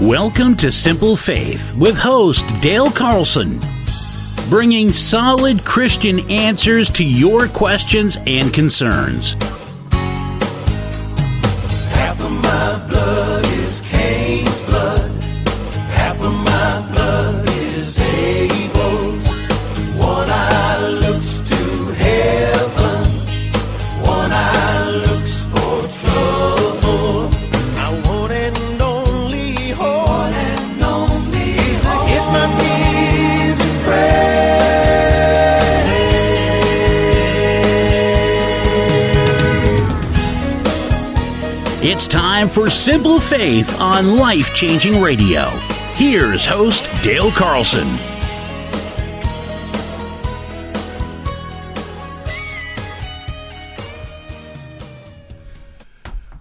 Welcome to Simple Faith with host Dale Carlson, bringing solid Christian answers to your questions and concerns. For Simple Faith on Life Changing Radio. Here's host Dale Carlson.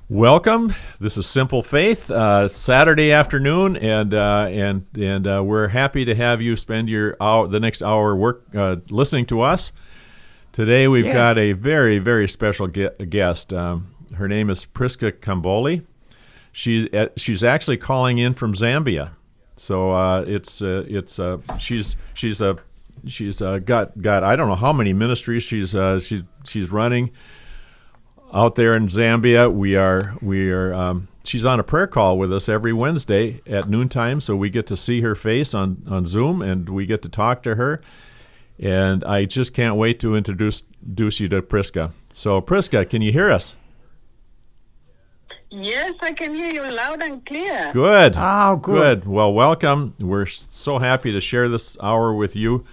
Welcome. This is Simple Faith, uh, Saturday afternoon, and uh, and and uh, we're happy to have you spend your hour, the next hour, work uh, listening to us. Today we've Yeah. got a very very special ge- guest. Um, her name is Prisca Kambole. She's uh, she's actually calling in from Zambia, so uh, it's uh, it's uh, she's she's a she's uh, got got I don't know how many ministries she's uh, she's she's running out there in Zambia. We are we are um, she's on a prayer call with us every Wednesday at noontime, so we get to see her face on on Zoom and we get to talk to her. And I just can't wait to introduce introduce you to Prisca. So Prisca, can you hear us? Yes, I can hear you loud and clear. Good. Oh, good. Well, welcome. We're so happy to share this hour with you.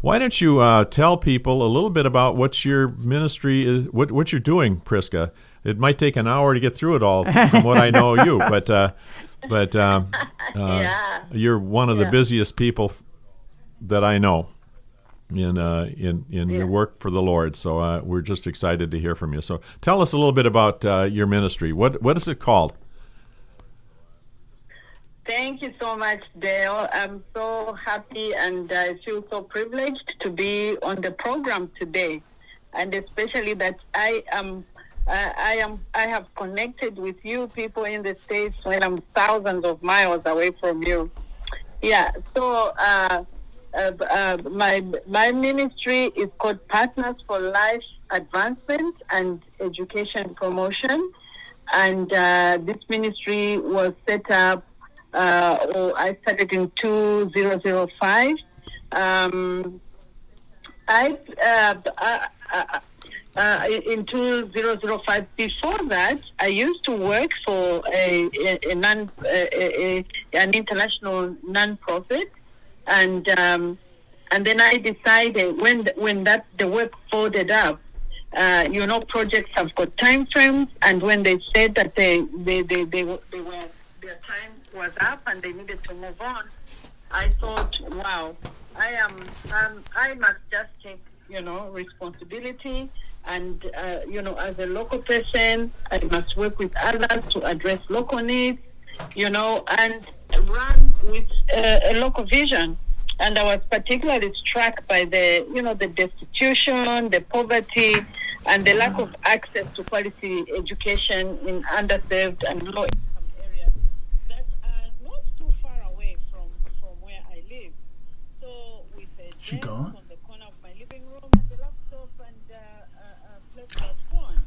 Why don't you uh, tell people a little bit about what your ministry is, what what you're doing, Prisca? It might take an hour to get through it all, from what I know you, but uh, but um, uh, Yeah. you're one of the busiest people that I know in uh, in in your work for the Lord. So uh, we're just excited to hear from you. So tell us a little bit about uh, your ministry. What what is it called? Thank you so much, Dale. I'm so happy and I feel so privileged to be on the program today, and especially that I am. Uh, I am. I have connected with you people in the states when I'm thousands of miles away from you. Yeah. So uh, my my ministry is called Partners for Life Advancement and Education Promotion, and uh, this ministry was set up. Uh, or I started in 2005. Um, I, uh, in 2005, before that, I used to work for a, a, a non, a, an international non-profit, and um, and then I decided when when that the work folded up, uh, you know, projects have got time frames, and when they said that they they they, they, they were their time was up and they needed to move on, I thought, wow, I am um, I must just take you know responsibility, and uh, you know, as a local person, I must work with others to address local needs, you know, and run with uh, a local vision and I was particularly struck by the, you know, the destitution, the poverty, and the lack of access to quality education in underserved and low-income areas that are not too far away from, from where I live. So with a She gone? on the corner of my living room and a laptop and uh, a, a place was phone.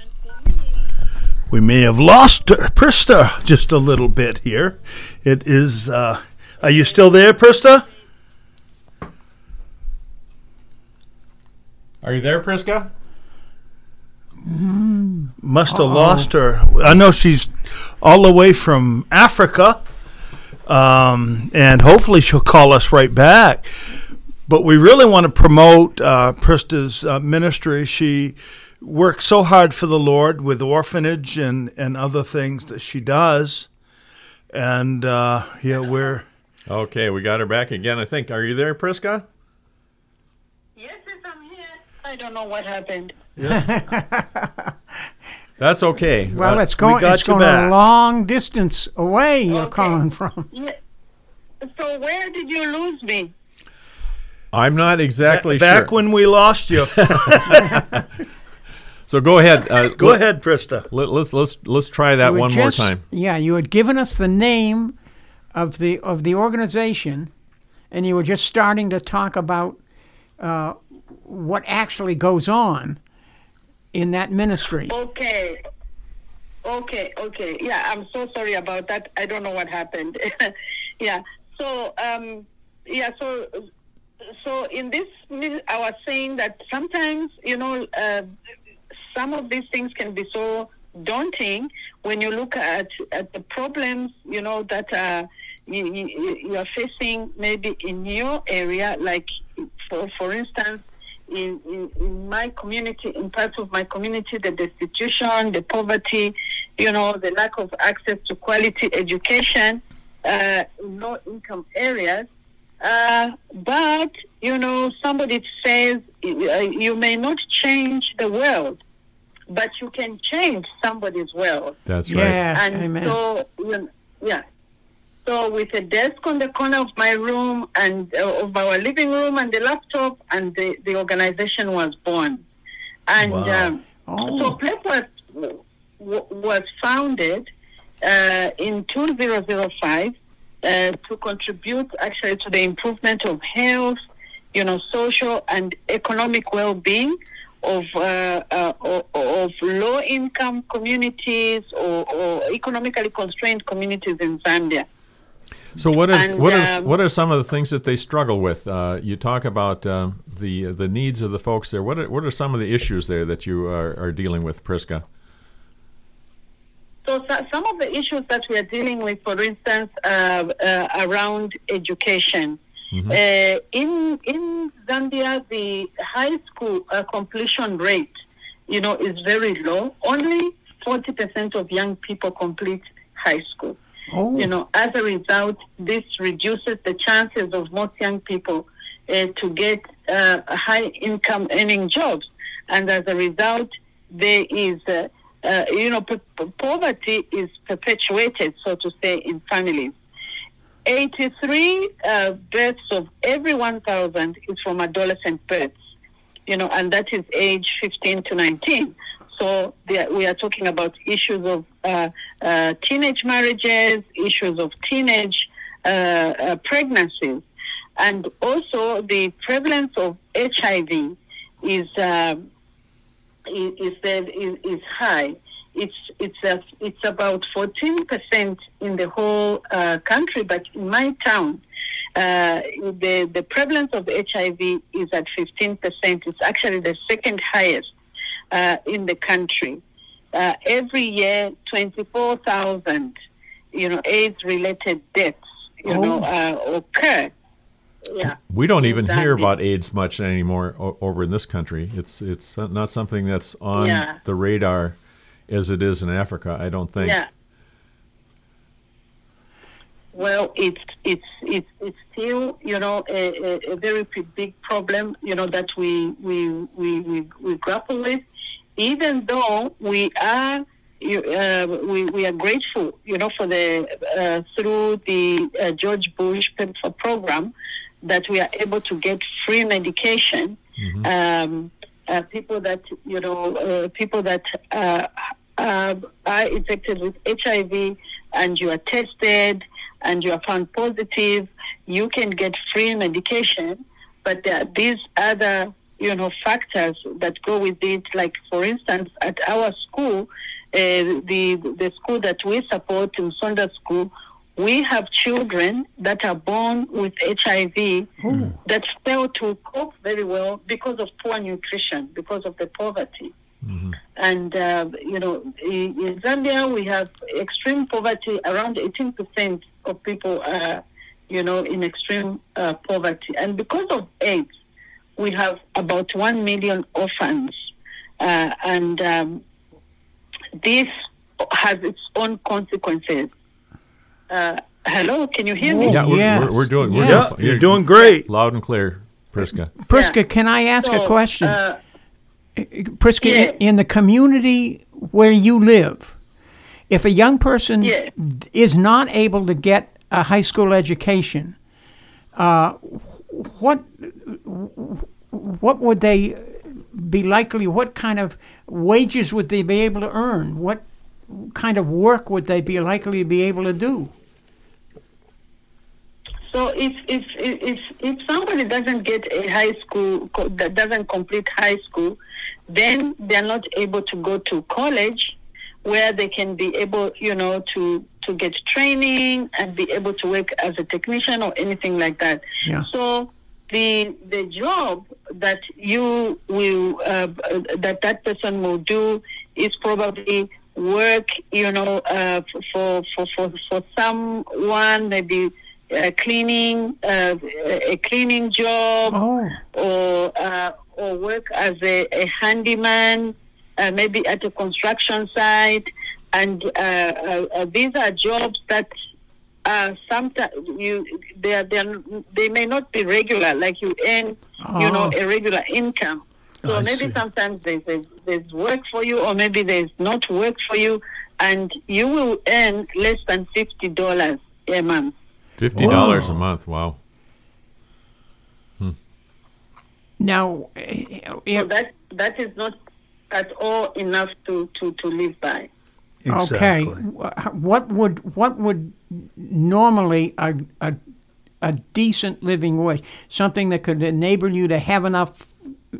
And for me, We may have lost Prisca just a little bit here. It is. Uh, are you still there, Prisca? Are you there, Prisca? Must have lost her. I know she's all the way from Africa, um, and hopefully she'll call us right back. But we really want to promote uh, Prisca's uh, ministry. She works so hard for the Lord with orphanage and, and other things that she does. And uh, yeah, we're Okay, we got her back again. I think. Are you there, Prisca? yes, yes, I'm here. I don't know what happened. Yeah. That's okay. Well, Uh, it's going. got It's going back. a long distance away. You're Okay. calling from. Yeah. So where did you lose me? I'm not exactly back sure. Back when we lost you. so So go ahead. Uh, Go let- ahead, Prisca. Let, let's let's let's try that You had one more time. Yeah, you had given us the name of the of the organization, and you were just starting to talk about uh, what actually goes on in that ministry. Okay. Okay, okay. Yeah, I'm so sorry about that. I don't know what happened. yeah. So, um, yeah, so, so in this, I was saying that sometimes, you know, uh, some of these things can be so daunting when you look at, at the problems, you know, that uh, you, you, are facing maybe in your area, like, for, for instance, in, in, in my community, in parts of my community, the destitution, the poverty, you know, the lack of access to quality education uh, in low income areas. Uh, but, you know, somebody says uh, you may not change the world, but you can change somebody's world. That's right. Yeah, And amen. so, you yeah. So with a desk on the corner of my room and uh, of our living room and the laptop, and the, the organization was born. And Wow. um, Oh. so PLAEP was, w- was founded uh, in 2005 uh, to contribute actually to the improvement of health, you know, social and economic well-being of uh, uh, of, of low-income communities or, or economically constrained communities in Zambia. So what is And, what are um, what are some of the things that they struggle with? Uh, you talk about um, the the needs of the folks there. What are, what are some of the issues there that you are, are dealing with, Prisca? So, so- some of the issues that we are dealing with, for instance, uh, uh, around education. Uh, in in Zambia, the high school uh, completion rate, you know, is very low. Only forty percent of young people complete high school. Oh. You know, as a result, this reduces the chances of most young people uh, to get uh, high income earning jobs, and as a result, there is. Uh, uh, you know, p- p- poverty is perpetuated, so to say, in families. 83 uh, births of every 1,000 is from adolescent births, you know, and that is age 15 to 19. So we are talking about issues of uh, uh, teenage marriages, issues of teenage uh, uh, pregnancies, and also the prevalence of HIV is. um is is, is high. It's it's a, it's about fourteen percent in the whole uh, country, but in my town, uh, the the prevalence of HIV is at fifteen percent. It's actually the second highest uh, in the country. Uh, every year, twenty four thousand, you know, AIDS-related deaths, you know, uh, occur. Yeah. We don't even hear about AIDS much anymore o- over in this country. It's it's not something that's on Yeah. the radar as it is in Africa. I don't think. Yeah. Well, it's it's it's it's still you know a, a, a very big problem you know that we we we we, we grapple with, even though we are. You, uh, we, we are grateful, you know, for the uh, through the uh, George Bush PEPFAR program that we are able to get free medication. Um, uh, people that you know, uh, people that uh, are infected with HIV and you are tested and you are found positive, you can get free medication. But there are these other, you know, factors that go with it. Like, for instance, at our school, uh, the the school that we support Musonda School, we have children that are born with HIV that fail to cope very well because of poor nutrition, because of the poverty. And, uh, you know, in, in Zambia, we have extreme poverty. Around 18% of people are, you know, in extreme uh, poverty. And because of AIDS, we have about 1 million orphans. Uh, and um, this has its own consequences. Uh, hello, can you hear me? Yeah, we're, Yes. we're, we're doing. We're Yeah. doing- you're doing great. loud and clear, Prisca. Prisca, Yeah. can I ask a question? uh, Prisca, yeah. in, in the community where you live, if a young person Yeah. is not able to get a high school education, uh, what what would they be likely? What kind of wages would they be able to earn? What kind of work would they be likely to be able to do? So if if if if somebody doesn't get a high school that doesn't complete high school, then they're not able to go to college, where they can be able, you know, to to get training and be able to work as a technician or anything like that. Yeah. So the the job that you will uh, that that person will do is probably work, you know, uh, for for for for someone maybe uh, cleaning uh, a cleaning job Oh, or uh, or work as a, a handyman, uh, maybe at a construction site, and uh, these are jobs that uh, sometimes you they are, they are, they may not be regular, like you earn you know Oh. a regular income. So I maybe see. sometimes there's, there's there's work for you, or maybe there's not work for you, and you will earn less than fifty dollars a month. Fifty dollars a month. Wow. now, eh, So that that is not at all enough to, to, to live by. okay, Exactly. wh- what would what would normally a, a a decent living wage, something that could enable you to have enough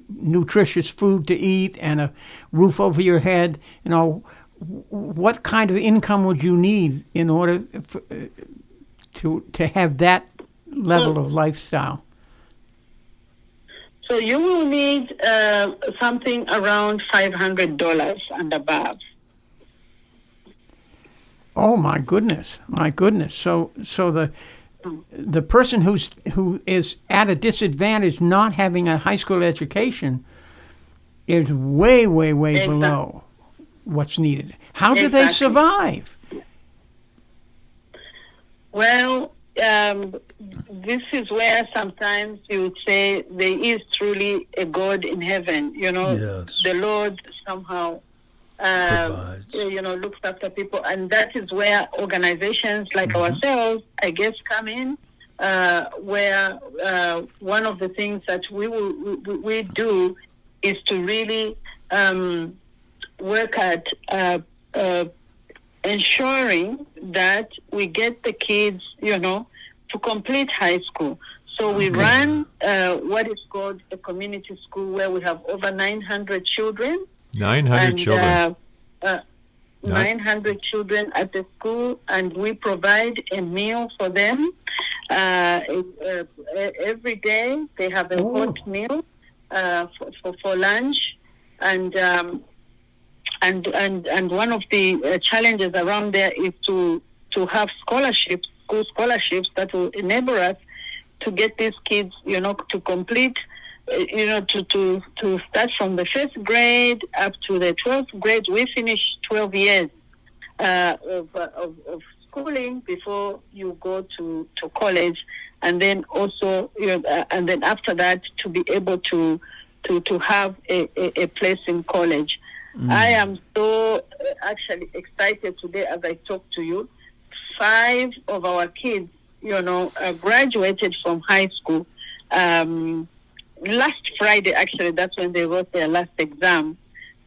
nutritious food to eat and a roof over your head, you know, what kind of income would you need in order f- uh, to to have that level of lifestyle? So you will need uh, something around five hundred dollars and above. Oh my goodness, my goodness. So so the the person who's who is at a disadvantage not having a high school education is way way way Exact- below what's needed. How do they survive? Well, um, this is where sometimes you would say there is truly a God in heaven. You know, Yes. the Lord somehow. Uh, you know, looks after people, and that is where organizations like Mm-hmm. ourselves, I guess, come in. Uh, where uh, one of the things that we will we, we do is to really um, work at uh, uh, ensuring that we get the kids, you know, to complete high school. So we run uh, what is called a community school where we have over 900 children. Nine hundred and, children. Uh, uh, 900 children at the school, and we provide a meal for them. Uh, uh, every day they have a Oh. hot meal uh, for, for, for lunch, and um, and and and one of the uh, challenges around there is to to have scholarships, school scholarships that will enable us to get these kids, you know, to complete, you know, to, to, to start from the first grade up to the 12th grade. We finish 12 years uh, of, uh, of, of schooling before you go to, to college. And then also, you know, uh, and then after that, to be able to, to, to have a, a, a place in college. I am so uh, actually excited today as I talk to you. Five of our kids, you know, uh, graduated from high school. Um, last Friday, actually, that's when they wrote their last exam.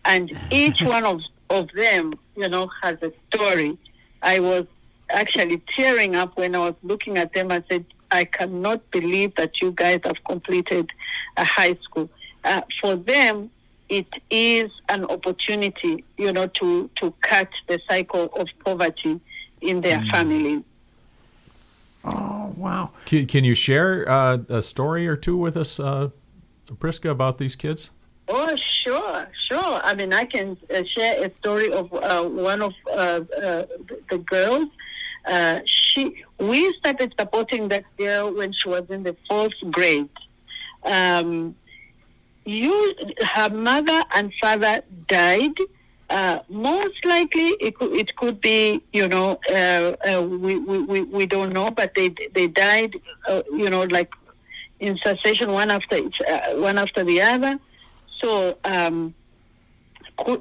And each one of, of them, you know, has a story. I was actually tearing up when I was looking at them. I said, I cannot believe that you guys have completed a high school. Uh, for them, it is an opportunity, you know, to, to cut the cycle of poverty in their families. Oh wow. Can, can you share uh, a story or two with us, uh, Prisca, about these kids? Oh, sure, sure. I mean, I can uh, share a story of uh, one of uh, uh, the- girls. Uh, she, we started supporting that girl when she was in the fourth grade. Um, you, her mother and father died. Uh, most likely, it could, it could be, you know, we, we, we, don't know, but they they died, you know, like in succession, one after each, uh, one after the other. So um,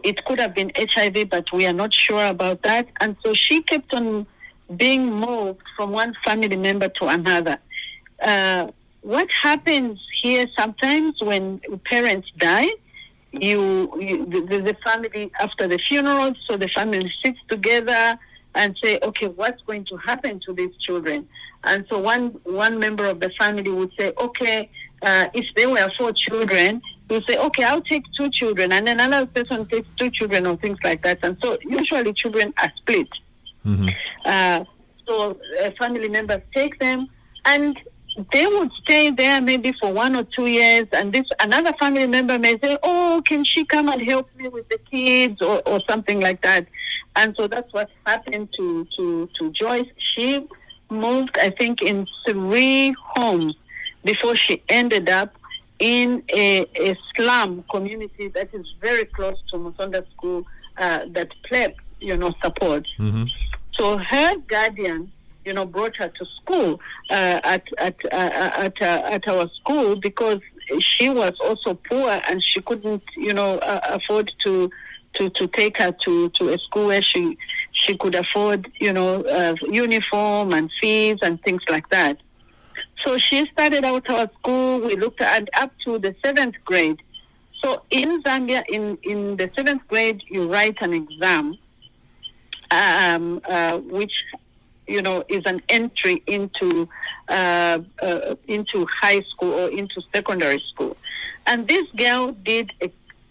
it could have been HIV, but we are not sure about that. And so she kept on being moved from one family member to another. Uh, what happens here sometimes when parents die you, you the, the family after the funeral, so the family sits together and say, okay, what's going to happen to these children? And so one one member of the family would say, okay, uh, if there were four children, you say, okay, I'll take two children, and then another person takes two children, or things like that. And so usually children are split. Uh, so uh, family members take them, and they would stay there maybe for one or two years, and this another family member may say, "Oh, can she come and help me with the kids?" or, or something like that. And so that's what happened to to to Joyce. She moved, I think, in three homes before she ended up in a, a slum community that is very close to Musonda School uh, that PLAEP, you know, supports. So her guardian, you know, brought her to school uh, at at uh, at uh, at our school because she was also poor and she couldn't, you know, uh, afford to. To, to take her to, to a school where she she could afford you know uh, uniform and fees and things like that. So she started out our school. We looked at up to the seventh grade. So in Zambia, in in the seventh grade, you write an exam um, uh, which you know is an entry into uh, uh, into high school or into secondary school, and this girl did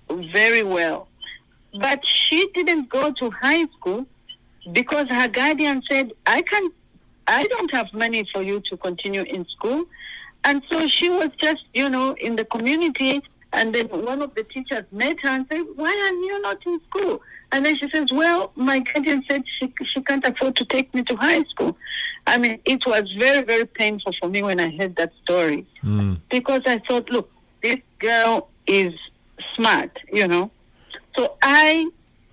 very well, but she didn't go to high school because her guardian said, "I can, I don't have money for you to continue in school," and so she was just you know in the community. And then one of the teachers met her and said, "Why are you not in school?" And then she says, "Well, my guardian said she she can't afford to take me to high school." I mean, it was very very painful for me when I heard that story hmm. because I thought, look, this girl is smart, you know. So I,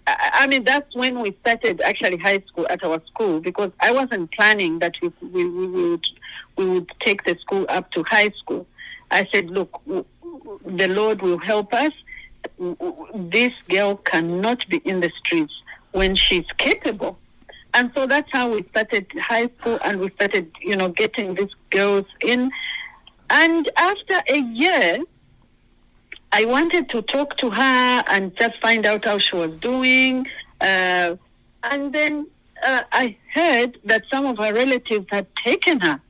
I mean, that's when we started actually high school at our school because I wasn't planning that we we, we would we would take the school up to high school. I said, look, the Lord will help us. This girl cannot be in the streets when she's capable. And so that's how we started high school and we started, you know, getting these girls in. And after a year, I wanted to talk to her and just find out how she was doing. Uh, and then uh, I heard that some of her relatives had taken her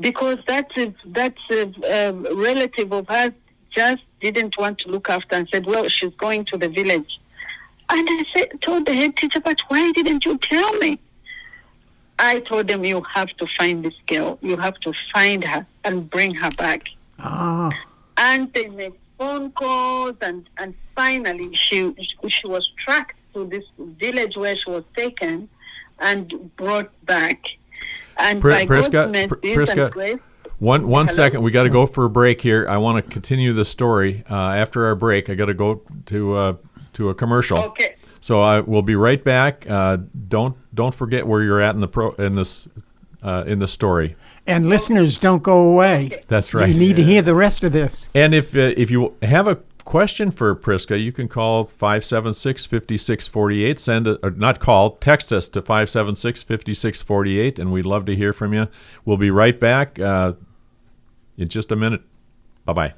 because that is that's a, um relative of hers just didn't want to look after and said, "Well, she's going to the village." And I said, told the head teacher, "But why didn't you tell me?" I told them, "You have to find this girl. You have to find her and bring her back." Ah, and they made phone calls and and finally she she was tracked to this village where she was taken and brought back and Pri- by Prisca, God's mercy Pri- Prisca, and grace One one Hello? second, we got to go for a break here. I want to continue the story uh, after our break. I got to go to uh, to a commercial. okay So I will be right back. Uh, don't don't forget where you're at in the pro in this uh, in the story. and listeners, don't go away. That's right. You need to hear the rest of this. And if uh, if you have a question for Prisca, you can call 576-5648. Send a, or not call, text us to 576-5648 and we'd love to hear from you. We'll be right back uh, in just a minute. Bye-bye.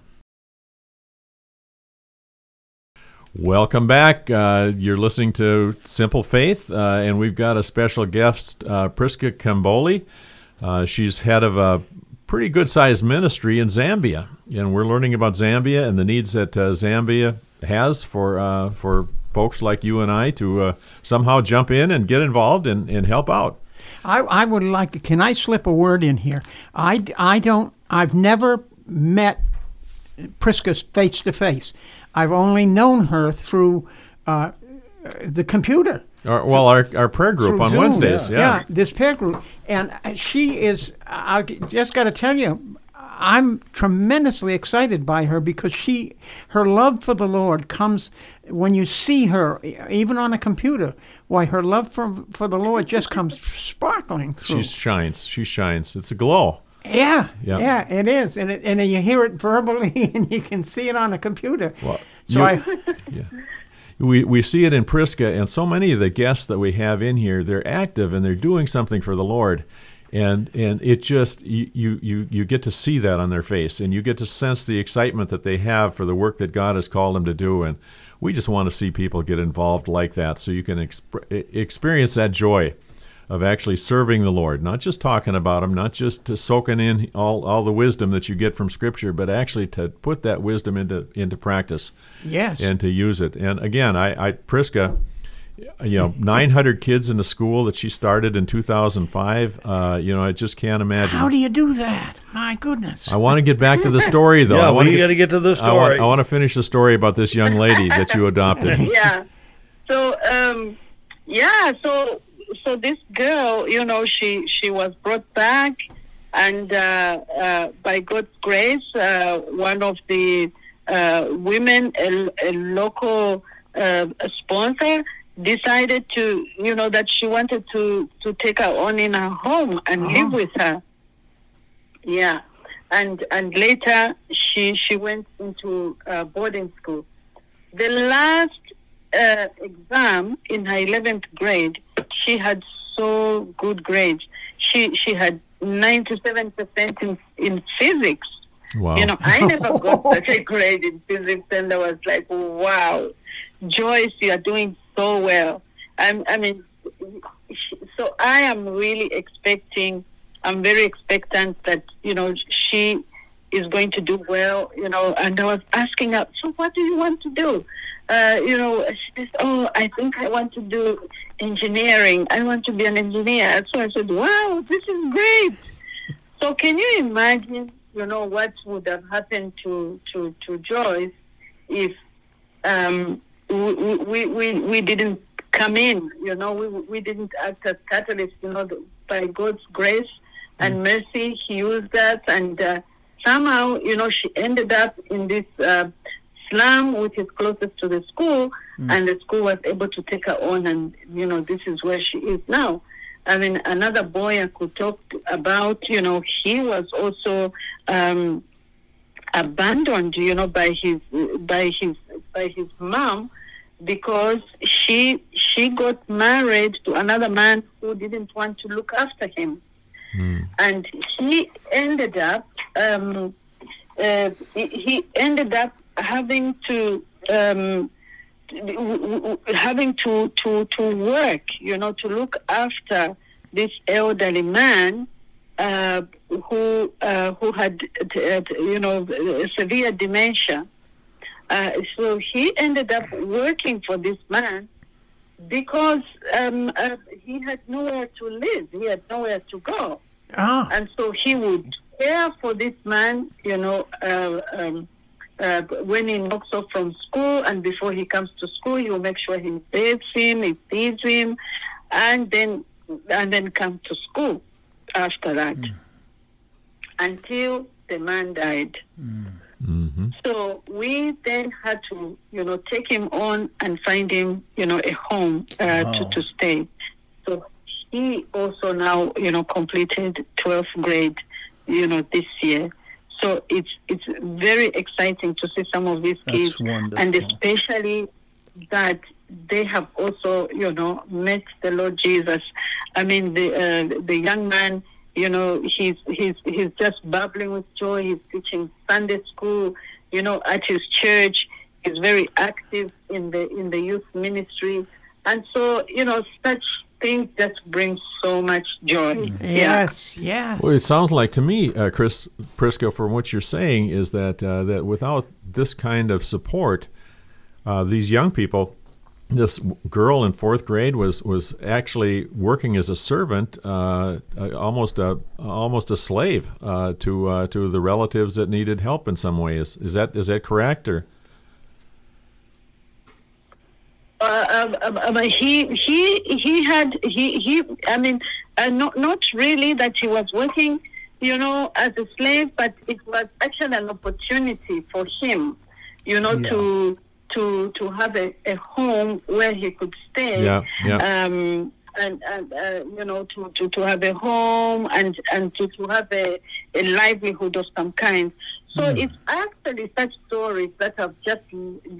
Welcome back. Uh, you're listening to Simple Faith, uh, and we've got a special guest, uh, Prisca Kambole. Uh, she's head of a pretty good sized ministry in Zambia, and we're learning about Zambia and the needs that uh, Zambia has for uh, for folks like you and I to somehow jump in and get involved and, and help out. I, I would like to. Can I slip a word in here? I, I don't. I've never met Prisca face to face. I've only known her through uh, the computer. Or, well, our, our prayer group on Zoom. Wednesdays, yeah. this prayer group, and uh, she is. I just got to tell you, I'm tremendously excited by her because she, her love for the Lord comes when you see her, even on a computer. Why her love for for the Lord just comes sparkling through. She shines. She shines. It's a glow. Yeah, Yeah. yeah, it is, and it, and you hear it verbally, and you can see it on a computer. Well, so you- I. We, we see it in Prisca, and so many of the guests that we have in here, they're active and they're doing something for the Lord. and and it just you, you you you get to see that on their face and you get to sense the excitement that they have for the work that God has called them to do and we just want to see people get involved like that so you can exp- experience that joy of actually serving the Lord, not just talking about Him, not just to soaking in all, all the wisdom that you get from Scripture, but actually to put that wisdom into into practice. Yes. And to use it. And again, I, I Prisca, you know, 900 kids in the school that she started in 2005. Uh, you know, I just can't imagine. How do you do that? My goodness. I want to get back to the story, though. Yeah, I want we got to get to the I want, story. I want to finish the story about this young lady that you adopted. yeah. So um, yeah. So so this girl, you know, she she was brought back, and uh, uh, by God's grace, uh, one of the uh, women, a, a local uh, sponsor, decided to, you know, that she wanted to to take her on in her home and live with her. Yeah, and and later she she went into uh, boarding school. The last uh, exam in her 11th grade, she had so good grades. She she had 97% in, in physics. Wow. You know, I never got such a grade in physics, and I was like, wow, Joyce, you are doing so well. I'm, I mean, so I am really expecting, I'm very expectant that, you know, she is going to do well, you know, and I was asking her, so what do you want to do? Uh, you know, she says, oh, I think I want to do engineering. I want to be an engineer. So I said, wow, this is great. So can you imagine, you know, what would have happened to, to, to Joyce if um, we, we, we, we didn't come in, you know, we, we didn't act as catalysts, you know, by God's grace and mercy, He used that. And uh, somehow, you know, she ended up in this uh, slum, which is closest to the school, and the school was able to take her on, and, you know, this is where she is now. I mean, another boy I could talk about, you know, he was also um, abandoned, you know, by his by his by his mom because she she got married to another man who didn't want to look after him, and he ended up um, uh, he- ended up having to. Um, having to, to, to work, you know, to look after this elderly man uh, who uh, who had, you know, severe dementia. Uh, so he ended up working for this man because um, uh, he had nowhere to live. He had nowhere to go. Ah, And so he would care for this man, you know, uh, um, uh, when he knocks off from school and before he comes to school, he'll make sure he bathes him, he feeds him, and then and then come to school after that until the man died. hmm So we then had to, you know, take him on and find him, you know, a home uh, to, to stay. He also now, you know, completed 12th grade, you know, this year. So it's it's very exciting to see some of these That's kids, wonderful. and especially that they have also, you know, met the Lord Jesus. I mean, the uh, the young man, you know, he's he's he's just bubbling with joy. He's teaching Sunday school, you know, at his church. He's very active in the in the youth ministry, and so you know, such things just bring so much joy. Yeah. yes, yes. Well, it sounds like to me, uh, Chris Prisco, from what you're saying, is that uh, that without this kind of support, uh, these young people, this girl in fourth grade was was actually working as a servant, uh, uh, almost a almost a slave uh, to uh, to the relatives that needed help in some ways. Is that is that correct or? uh, um, um, he he he had he he I mean uh, not not really that he was working you know as a slave but it was actually an opportunity for him you know Yeah. to to to have a, a home where he could stay Yeah, yeah. um and, and uh, you know to, to, to have a home and and to, to have a, a livelihood of some kind so Hmm. it's actually such stories that have just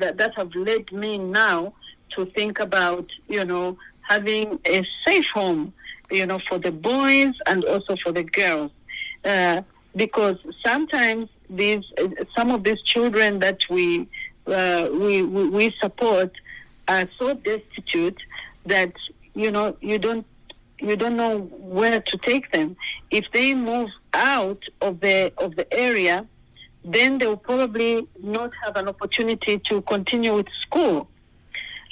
that, that have led me now to think about you know having a safe home, you know, for the boys and also for the girls. Uh, because sometimes these, some of these children that we, uh, we, we, we support are so destitute that, you know, you don't you don't know where to take them. If they move out of the of the area, then they'll probably not have an opportunity to continue with school.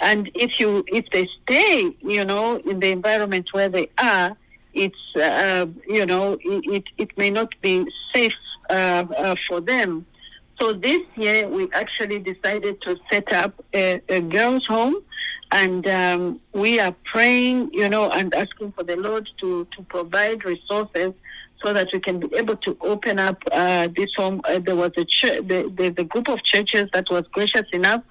And if you if they stay, you know, in the environment where they are, it's uh, you know it, it, may not be safe uh, uh, for them. So this year we actually decided to set up a, a girls' home, and um, we are praying, you know, and asking for the Lord to to provide resources so that we can be able to open up uh, this home. Uh, there was a the, the, the group of churches that was gracious enough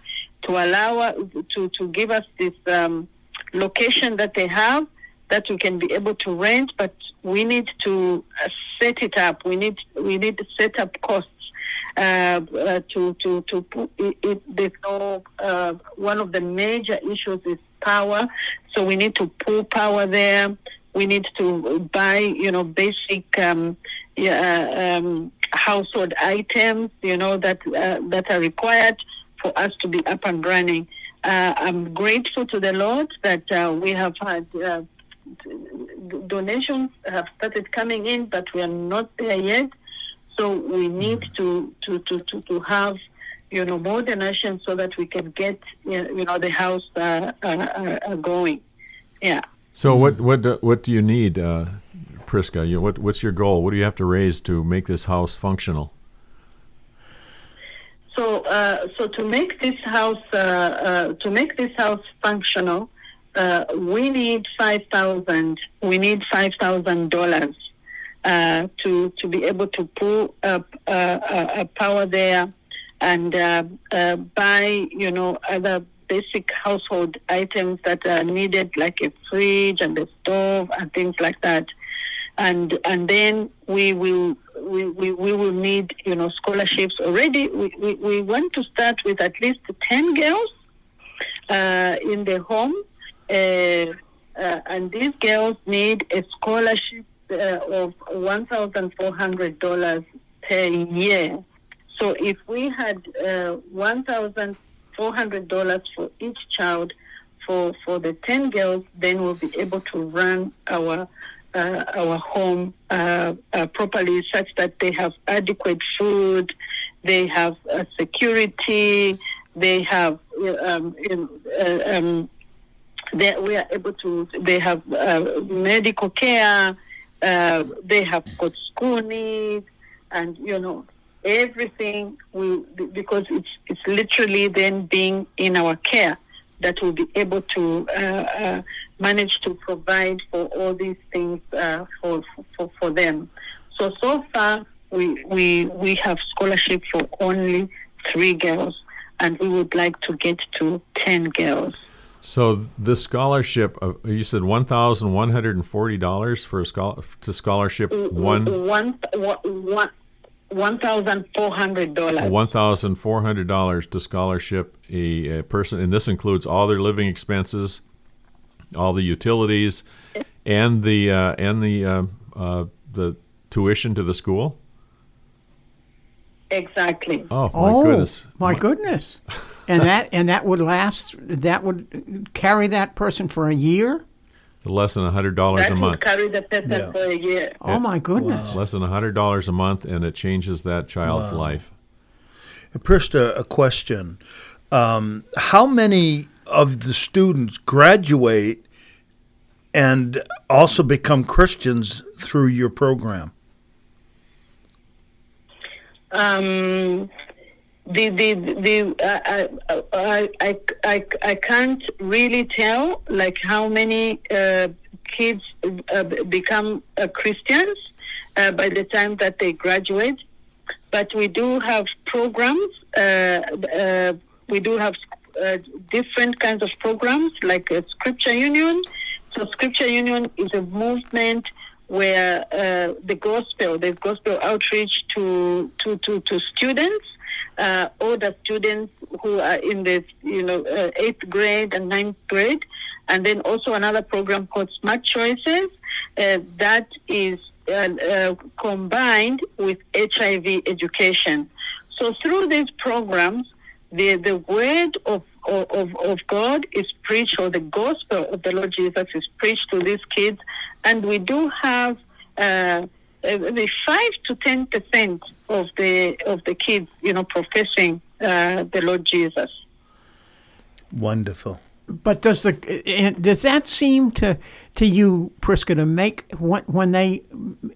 to allow to to give us this um, location that they have that we can be able to rent, but we need to uh, set it up. We need we need to set up costs uh, uh, to to to put it, it, there's no uh, one of the major issues is power, so we need to pull power there. We need to buy you know basic um, yeah, um, household items you know that uh, that are required for us to be up and running. Uh, I'm grateful to the Lord that uh, we have had uh, donations have started coming in, but we are not there yet. So we need to, to, to, to, to have, you know, more donations so that we can get, you know, the house uh, uh, uh, going. Yeah. So what what what do you need, Prisca? You, what what's your goal? What do you have to raise to make this house functional? So, uh, so to make this house uh, uh, to make this house functional, uh, we need five thousand. We need five thousand dollars uh, to to be able to pull up uh, uh, power there and buy, you know, other basic household items that are needed, like a fridge and a stove and things like that. And and then we will we, we, we will need you know scholarships already. We, we, we want to start with at least ten girls uh, in the home, uh, uh, and these girls need a scholarship uh, of one thousand four hundred dollars per year. So if we had uh, one thousand four hundred dollars for each child for for the ten girls, then we'll be able to run our uh, our home uh, uh, properly, such that they have adequate food, they have uh, security, they have um, you uh, um, they, we are able to. They have uh, medical care. Uh, they have got school needs, and you know everything. We because it's it's literally then being in our care that we'll be able to uh, uh, manage to provide for all these things uh, for, for for them. So so far we we we have scholarship for only three girls, and we would like to get to ten girls. So the scholarship, you said one thousand one hundred and forty dollars for a schol- to scholarship one one one one thousand four hundred dollars. one thousand four hundred dollars to scholarship a, a person, and this includes all their living expenses, all the utilities, and the uh, and the uh, uh, the tuition to the school. Exactly. Oh my oh, goodness! my goodness! and that and that would last. That would carry that person for a year. Less than hundred dollars That a month. carry the person Yeah. for a year. Oh my goodness! Less than hundred dollars a month, and it changes that child's life. Prisca, a question. Um, how many of the students graduate and also become Christians through your program? Um, the the the uh, I, I, I, I, I can't really tell like how many uh, kids uh, become uh, Christians uh, by the time that they graduate, but we do have programs. Uh, uh, we do have uh, different kinds of programs like uh, Scripture Union. So Scripture Union is a movement where uh, the gospel, the gospel outreach to, to, to, to students, uh, older students who are in the you know uh, eighth grade and ninth grade, and then also another program called Smart Choices uh, that is uh, uh, combined with HIV education. So through these programs, the the word of of, of God is preached, or the gospel of the Lord Jesus is preached to these kids, and we do have uh, the five to ten percent of the of the kids, you know, professing uh, the Lord Jesus. Wonderful. But does the does that seem to to you, Prisca, to make when, when they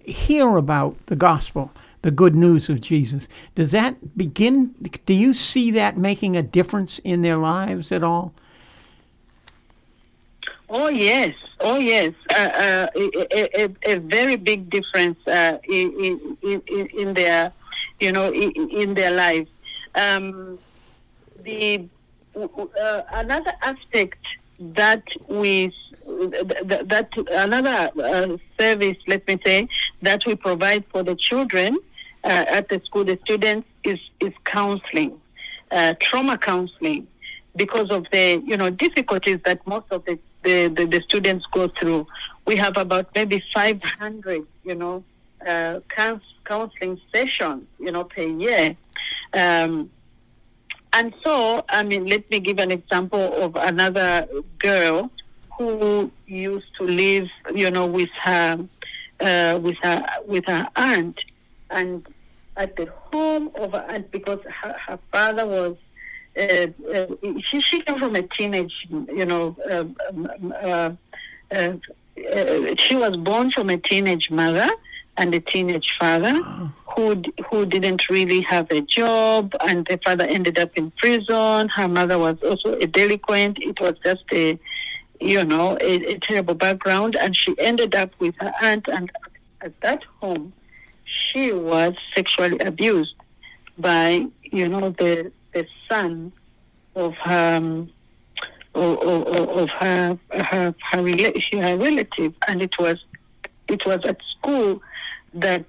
hear about the gospel, the good news of Jesus, does that begin? Do you see that making a difference in their lives at all? Oh yes, oh yes, uh, uh, a, a, a, very big difference uh, in, in, in their, you know, in, in their lives. Um, the uh, another aspect that we that, that another uh, service, let me say, that we provide for the children uh, at the school, the students, is is counseling, trauma counseling, because of the you know difficulties that most of the the, the, the, students go through. We have about maybe 500, you know, uh, counseling sessions, you know, per year. Um, and so, I mean, let me give an example of another girl who used to live, you know, with her, uh, with her, with her aunt, and at the home of her aunt because her, her father was uh, uh, she, she came from a teenage, you know, uh, she was born from a teenage mother and a teenage father who who didn't really have a job, and the father ended up in prison. Her mother was also a delinquent. It was just a, you know, a, a terrible background, and she ended up with her aunt. And at that home, she was sexually abused by, you know, the the son of her um, of, her her her, her relative, and it was it was at school that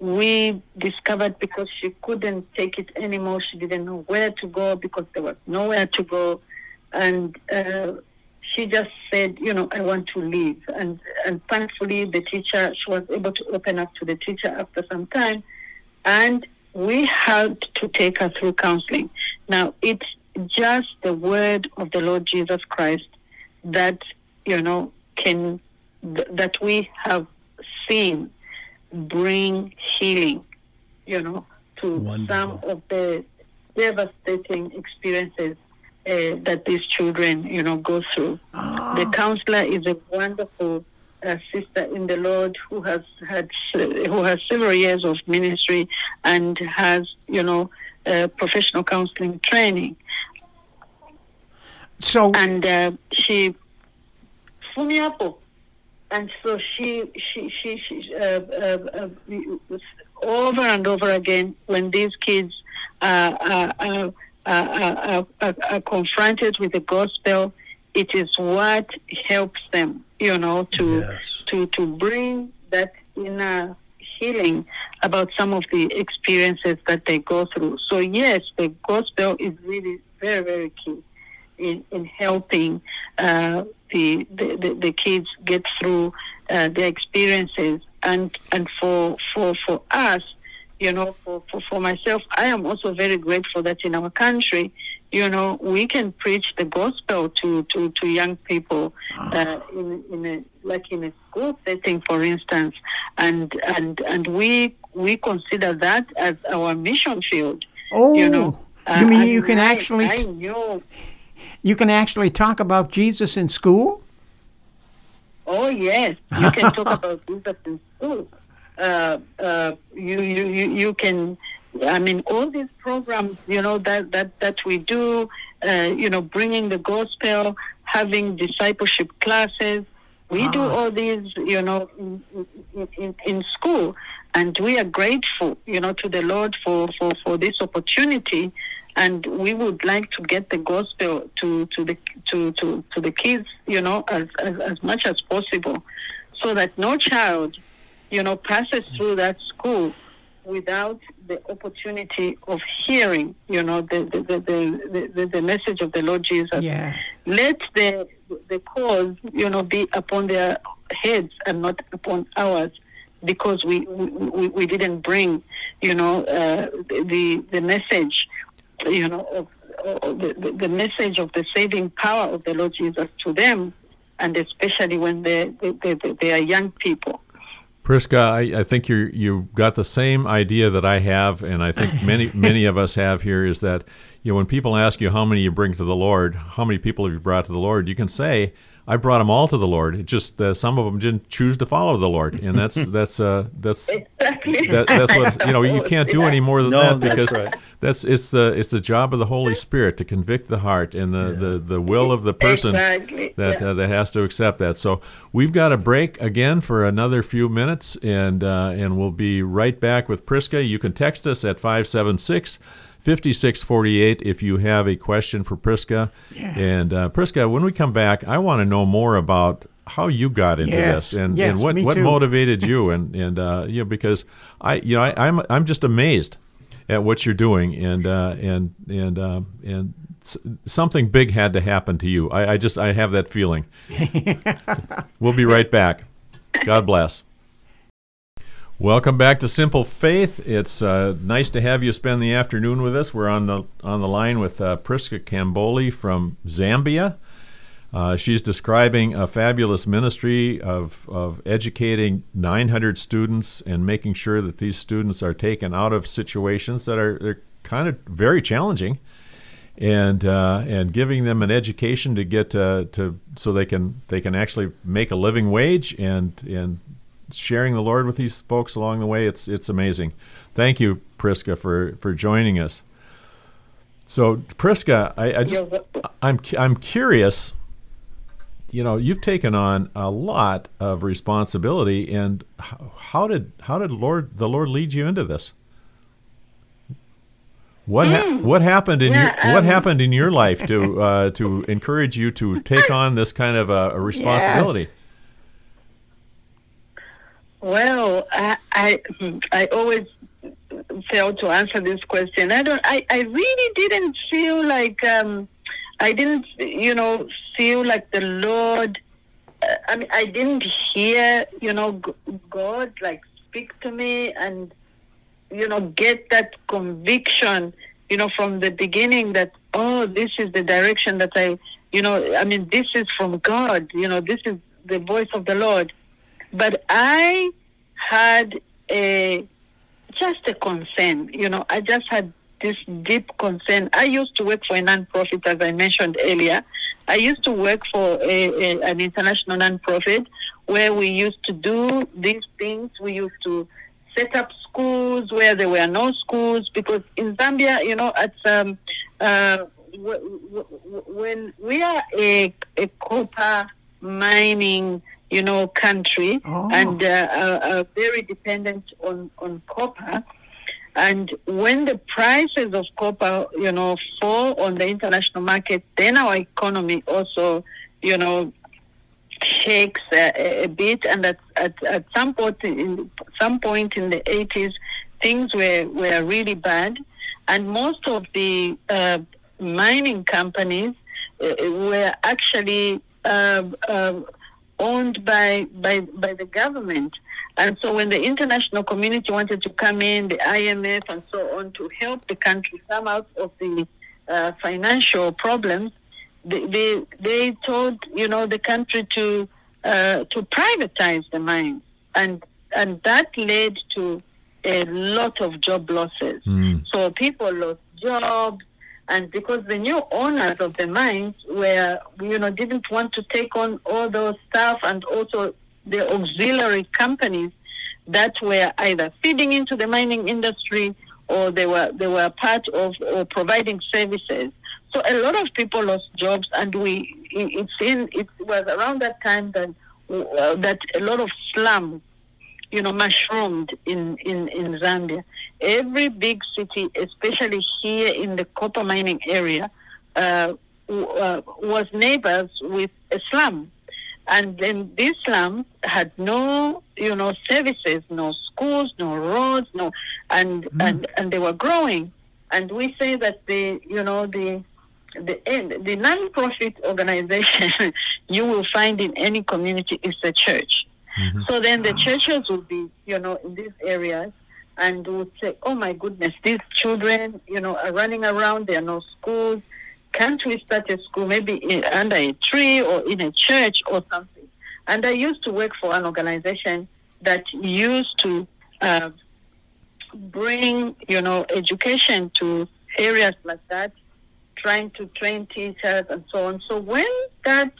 we discovered because she couldn't take it anymore. She didn't know where to go because there was nowhere to go, and uh, she just said, you know, I want to leave. And and thankfully, the teacher she was able to open up to the teacher after some time, and we had to take her through counseling. Now, it's just the word of the Lord Jesus Christ that, you know, can, th- that we have seen bring healing, you know, to Wonderful. some of the devastating experiences uh, that these children, you know, go through. The counselor is a wonderful a sister in the Lord who has had who has several years of ministry and has you know uh, professional counseling training. So and uh, she Fumiapo, and so she she she, she uh, uh, over and over again when these kids are, are, are, are confronted with the gospel, it is what helps them you know, to Yes. to to bring that inner healing about some of the experiences that they go through. So yes, the gospel is really very very key in in helping uh, the, the, the the kids get through uh, their experiences and and for for for us. You know, for, for, for myself, I am also very grateful that in our country, you know, we can preach the gospel to, to, to young people uh, in, in a, like in a school setting, for instance, and and and we we consider that as our mission field. oh, You know, you mean you can I- actually I know. you can actually talk about Jesus in school? Oh yes, you can talk about Jesus in school. Uh, uh, you, you you can. I mean, all these programs, you know, that that that we do, uh, you know, bringing the gospel, having discipleship classes. We do all these, you know, in, in, in, in school, and we are grateful, you know, to the Lord for, for, for this opportunity. And we would like to get the gospel to, to the to, to, to the kids, you know, as, as, as much as possible, so that no child, you know, passes through that school without the opportunity of hearing, you know, the the, the, the, the, the message of the Lord Jesus. Yeah. Let the the cause, you know, be upon their heads and not upon ours, because we we, we, didn't bring, you know, uh, the the message, you know, of, the- the message of the saving power of the Lord Jesus to them, and especially when they they, they, they are young people. Prisca, I, I think you you got the same idea that I have, and I think many many of us have here is that you know when people ask you how many you bring to the Lord, how many people have you brought to the Lord, you can say I brought them all to the Lord. It just uh, some of them didn't choose to follow the Lord, and that's that's uh, that's Exactly. that, that's what you know. You can't do any more than No, that that's because right. that's it's the it's the job of the Holy Spirit to convict the heart and the, the, the will of the person Exactly, that yeah. uh, that has to accept that. So we've got a break again for another few minutes, and uh, and we'll be right back with Prisca. You can text us at 576 5648 if you have a question for Prisca. And uh, Prisca, when we come back, I want to know more about how you got into Yes, this and, yes, and what, what motivated you and and uh, you know because I you know I, I'm I'm just amazed at what you're doing and uh, and and uh, and something big had to happen to you. I, I just I have that feeling. we'll be right back. God bless. Welcome back to Simple Faith. It's uh, nice to have you spend the afternoon with us. We're on the on the line with uh, Prisca Kambole from Zambia. Uh, she's describing a fabulous ministry of, of educating 900 students and making sure that these students are taken out of situations that are they're kind of very challenging, and uh, and giving them an education to get uh, to so they can they can actually make a living wage and and sharing the Lord with these folks along the way. It's it's amazing. Thank you, Prisca, for for joining us. So, Prisca, I, I just I'm I'm curious. You know, you've taken on a lot of responsibility, and how, did how did Lord the Lord lead you into this? What ha- what happened in. Yeah, your what um, happened in your life to uh, to encourage you to take on this kind of a, a responsibility? Well, I, I I always fail to answer this question. I don't. I, I really didn't feel like um, I didn't you know feel like the Lord. Uh, I mean, I didn't hear you know God like speak to me and you know get that conviction you know from the beginning that oh this is the direction that I you know I mean this is from God. You know this is the voice of the Lord but I had a just a concern. You know, I just had this deep concern. I used to work for a non-profit, as I mentioned earlier. I used to work for a, a, an international non-profit where we used to do these things. We used to set up schools where there were no schools because in Zambia, you know, at um, uh, w- w- when we are a, a copper mining, you know, country Oh. and uh, are, are very dependent on, on copper. And when the prices of copper, you know, fall on the international market, then our economy also, you know, shakes a, a bit. And at, at, at some point in some point in the 80s, things were, were really bad. And most of the uh, mining companies uh, were actually uh, uh, owned by, by, by the government. And so when the international community wanted to come in, the IMF and so on, to help the country come out of the uh, financial problems, they, they, they told, you know, the country to, uh, to privatize the mines. And, and that led to a lot of job losses. So people lost jobs, and because the new owners of the mines were, you know, didn't want to take on all those staff and also the auxiliary companies that were either feeding into the mining industry or they were they were part of or providing services. So a lot of people lost jobs, and we it- it's in it was around that time that uh, that a lot of slums you know, mushroomed in, in, in Zambia. Every big city, especially here in the copper mining area, uh, w- uh, was neighbors with a slum. And then this slums had no, you know, services, no schools, no roads, no, and and and they were growing. And we say that the you know the the the non-profit organization you will find in any community is the church. So then the churches will be, you know, in these areas and would say, oh my goodness, these children, you know, are running around, there are no schools. Can't we start a school maybe in, under a tree or in a church or something? And I used to work for an organization that used to uh, bring, you know, education to areas like that, trying to train teachers and so on. So when that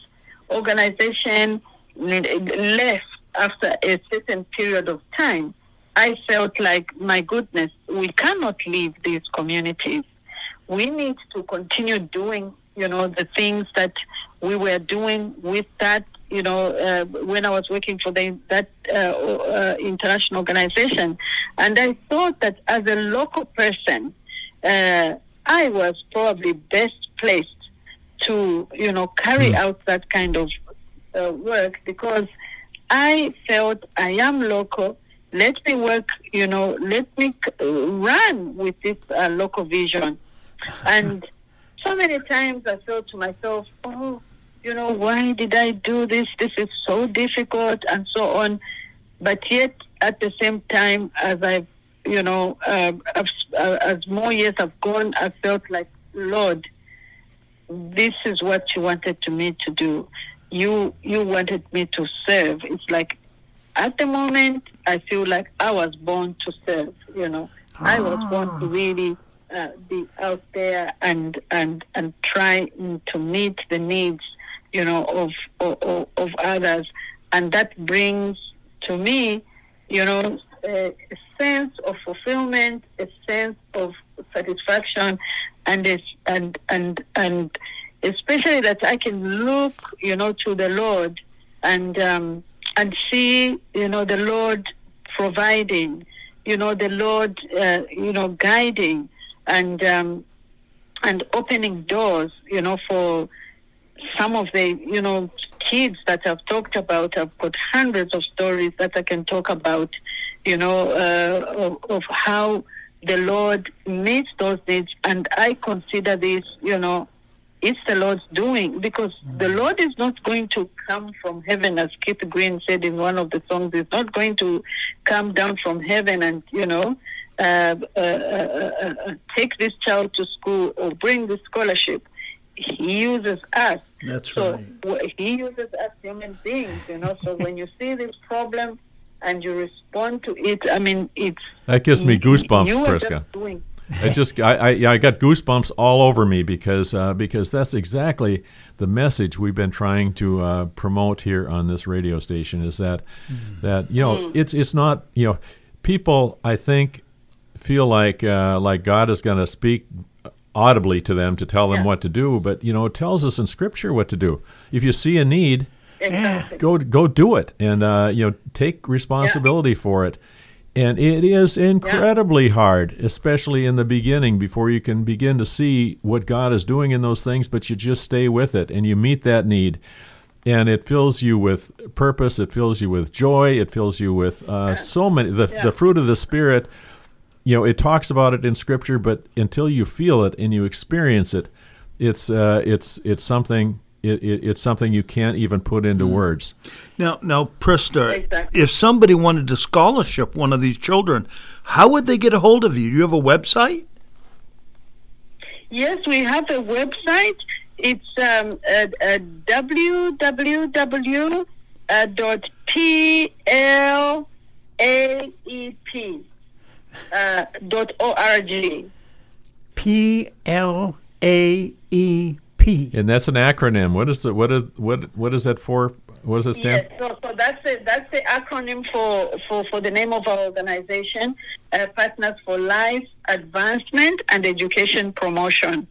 organization left after a certain period of time, I felt like, my goodness, we cannot leave these communities. We need to continue doing, you know, the things that we were doing with that, you know, uh, when I was working for the, that uh, uh, international organization. And I thought that as a local person, uh, I was probably best placed to, you know, carry out that kind of uh, work because I felt I am local. Let me work, you know, let me uh, run with this uh, local vision. And so many times I thought to myself, oh, you know, why did I do this? This is so difficult and so on. But yet, at the same time, as I've, you know, uh, as, uh, as more years have gone, I felt like, Lord, this is what you wanted to me to do. You you wanted me to serve. It's like at the moment I feel like I was born to serve. You know, I was born to really uh, be out there and and and try to meet the needs, you know, of of, of others, and that brings to me, you know, a, a sense of fulfillment, a sense of satisfaction, and it's, and and and especially that I can look, you know, to the Lord and um, and see, you know, the Lord providing, you know, the Lord, uh, you know, guiding and um, and opening doors, you know, for some of the, you know, kids that I've talked about. I've got hundreds of stories that I can talk about, you know, uh, of, of how the Lord meets those needs, and I consider this, you know, it's the Lord's doing because the Lord is not going to come from heaven, as Keith Green said in one of the songs. He's not going to come down from heaven and you know uh, uh, uh, uh, take this child to school or bring the scholarship. He uses us. That's so right. he uses us human beings, you know. So when you see this problem and you respond to it, I mean, it's That gives me goosebumps, you are just It's just I, I yeah I got goosebumps all over me because uh, because that's exactly the message we've been trying to uh, promote here on this radio station is that that you know it's it's not you know people I think feel like uh, like God is going to speak audibly to them to tell them Yeah. what to do but you know it tells us in Scripture what to do. If you see a need exactly. go go do it and uh, you know take responsibility for it and it is incredibly hard especially in the beginning before you can begin to see what god is doing in those things but you just stay with it and you meet that need. And it fills you with purpose it fills you with joy it fills you with uh, so many the, Yeah. the fruit of the spirit. You know it talks about it in scripture but until you feel it and you experience it it's uh, it's it's something it, it, it's something you can't even put into words Now, now, Prisca, Exactly. if somebody wanted to scholarship one of these children, how would they get a hold of you? Do you have a website? Yes, we have a website. It's um, uh, uh, www. Uh, dot plaep uh, dot org. P L A E And that's an acronym. What is it what is what what is that for? What does it stand? Yes, so, so that's the that's the acronym for, for, for the name of our organization, uh, Partners for Life Advancement and Education Promotion,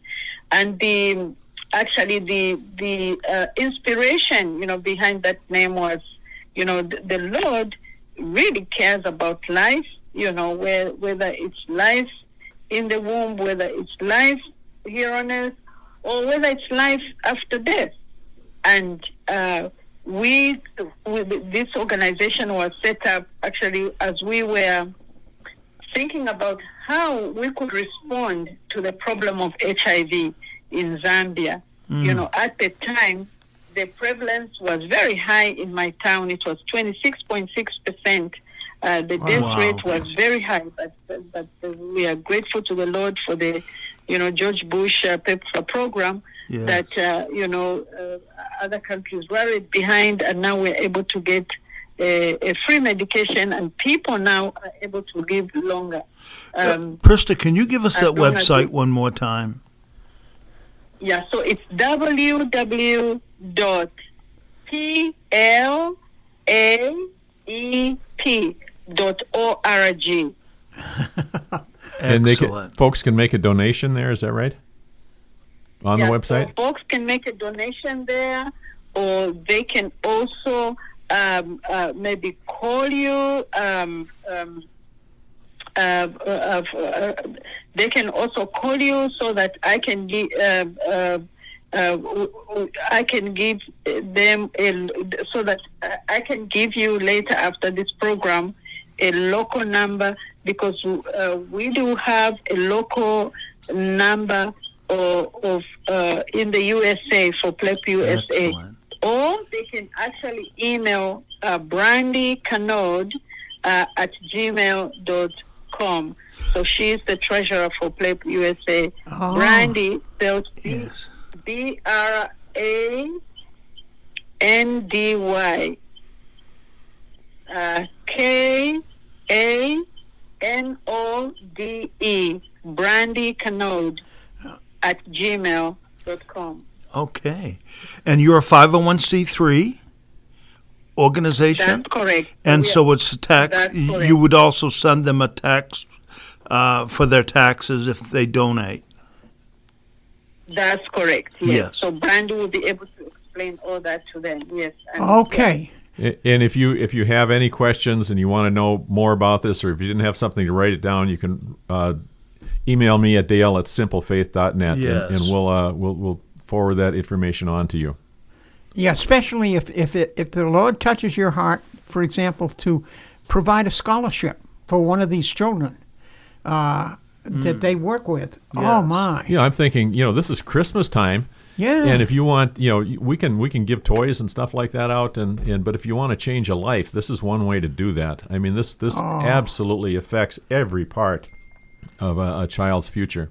and the actually the the uh, inspiration you know behind that name was you know the, the Lord really cares about life, you know where, whether it's life in the womb, whether it's life here on earth, or whether it's life after death and uh, we, this organization was set up actually as we were thinking about how we could respond to the problem of HIV in Zambia. You know, at the time, the prevalence was very high in my town. It was 26.6%. Uh, the death wow. rate was very high, but, but uh, we are grateful to the Lord for the, you know, George Bush uh, PEPFAR program Yes. that, uh, you know, uh, other countries were behind, and now we're able to get a, a free medication, and people now are able to live longer. Um, Prisca, can you give us that website one more time? Yeah, so it's www.plaep.org. And they can, folks can make a donation there. Is that right? On yeah, the website. So folks can make a donation there, or they can also um, uh, maybe call you. Um, um, uh, uh, uh, they can also call you so that I can give. Uh, uh, uh, I can give them a, so that I can give you later after this program a local number because uh, we do have a local number of, of uh, in the USA for PLAEP USA. Excellent. Or they can actually email uh, Brandy Canode uh, at gmail.com. So she's the treasurer for PLAEP USA. Oh. Brandy spelled B Yes. B R A N D Y uh, K A N O D E Brandy Canode at gmail.com. Okay. And you're a 501c3 organization? That's correct. and We so it's a tax. That's You would also send them a tax uh, for their taxes if they donate. That's correct. Yes. Yes. So Brandy will be able to explain all that to them. Yes. And- Okay. A- And if you if you have any questions and you want to know more about this, or if you didn't have something to write it down, you can uh, email me at dale at simplefaith.net, Yes. and, and we'll uh, we'll we'll forward that information on to you. Yeah, especially if if it, if the Lord touches your heart, for example, to provide a scholarship for one of these children uh, that they work with. Oh Yes. my! You know, I'm thinking, you know, this is Christmas time. Yeah. And if you want, you know, we can we can give toys and stuff like that out, and, and but if you want to change a life, this is one way to do that. I mean, this this absolutely affects every part of a, a child's future.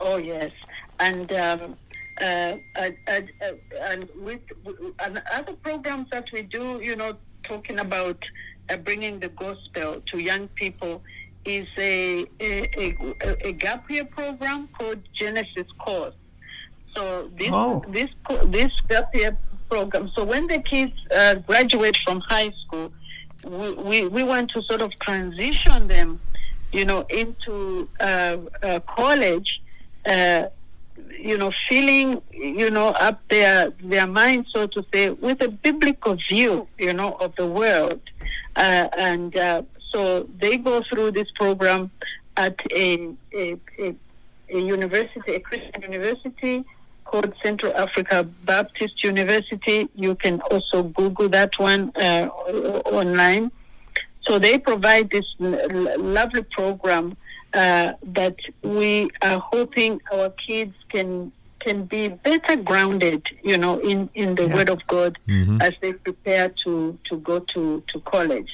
Oh yes, and um, uh, uh, uh, uh, and with, with and other programs that we do, you know, talking about uh, bringing the gospel to young people is a a, a, a gap year program called Genesis Course. So this Oh. this this gap year program. So when the kids uh, graduate from high school, we, we we want to sort of transition them, you know, into uh, uh, college. Uh, you know, filling, you know, up their their mind, so to say, with a biblical view, you know, of the world, uh, and uh, so they go through this program at a, a, a, a university, a Christian university called Central Africa Baptist University. You can also Google that one uh, online. So they provide this lovely program uh, that we are hoping our kids can can be better grounded, you know, in, in the Yeah. Word of God as they prepare to, to go to, to college.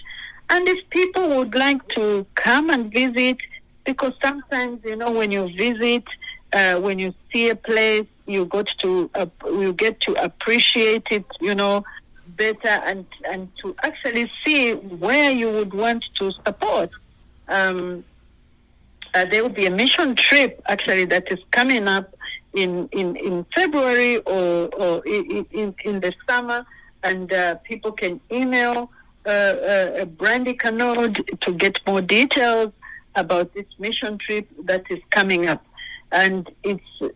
And if people would like to come and visit, because sometimes, you know, when you visit, uh, when you see a place, you got to uh, you get to appreciate it, you know, better and and to actually see where you would want to support. Um, uh, there will be a mission trip actually that is coming up in in, in February or or in, in, in the summer, and uh, people can email uh, uh, Brandy Canode to get more details about this mission trip that is coming up. And it's uh,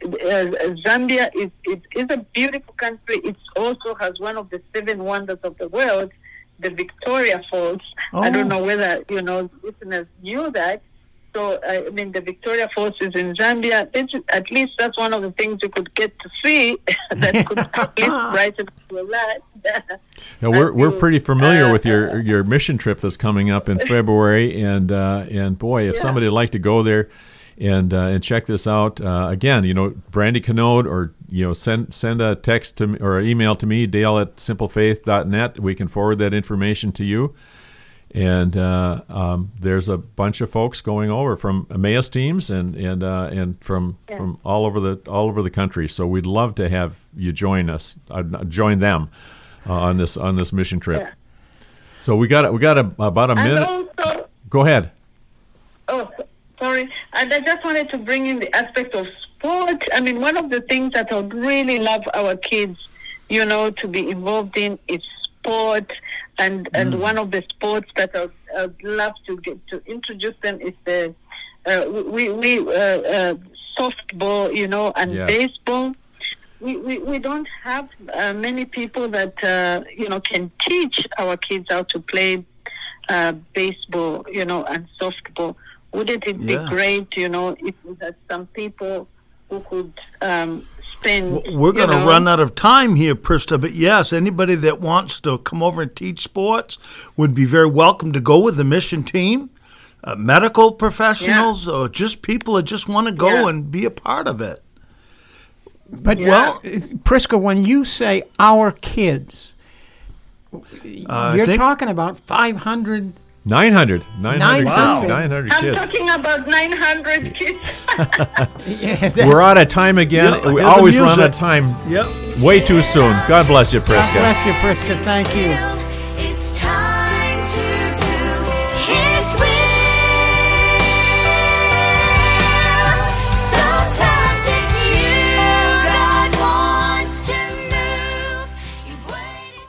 Zambia is it is a beautiful country. It also has one of the seven wonders of the world, the Victoria Falls. I Oh. don't know whether you know listeners knew that, so, I mean, the Victoria Falls in Zambia, this, at least that's one of the things you could get to see that could at least brighten up your life. Yeah, we're, we're pretty familiar uh, with your your mission trip that's coming up in February, and uh, and boy, if Yeah. somebody would like to go there and uh, and check this out uh, again, you know, Brandy Canode, or you know, send send a text to me or email to me, Dale at simplefaith.net. We can forward that information to you. And uh, um, there's a bunch of folks going over from Emmaus teams and and uh, and from from all over the all over the country. So we'd love to have you join us, uh, join them uh, on this on this mission trip. Yeah. So we got we got a, about a minute. also, Go ahead. Oh, sorry. And I just wanted to bring in the aspect of sport. I mean, one of the things that I would really love our kids, you know, to be involved in is sport. And and one of the sports that I would, I would love to get to introduce them is the uh, we we uh, uh, softball, you know, and Yes. baseball. We, we, we don't have uh, many people that uh, you know can teach our kids how to play uh, baseball, you know, and softball. Wouldn't it be great, you know, if we had some people who could um, spend? W- We're going to you know, run out of time here, Prisca, but yes, anybody that wants to come over and teach sports would be very welcome to go with the mission team. Uh, medical professionals or just people that just want to go Yeah. and be a part of it. But Well- well, Prisca, when you say our kids, I you're think- talking about 500. 900. 900, Wow. kids, 900 I'm kids. talking about 900 kids. Yeah, We're out of time again. Yeah, we always run out of time Yep. way too soon. God bless you, God Prisca. bless you, Prisca. Thank you.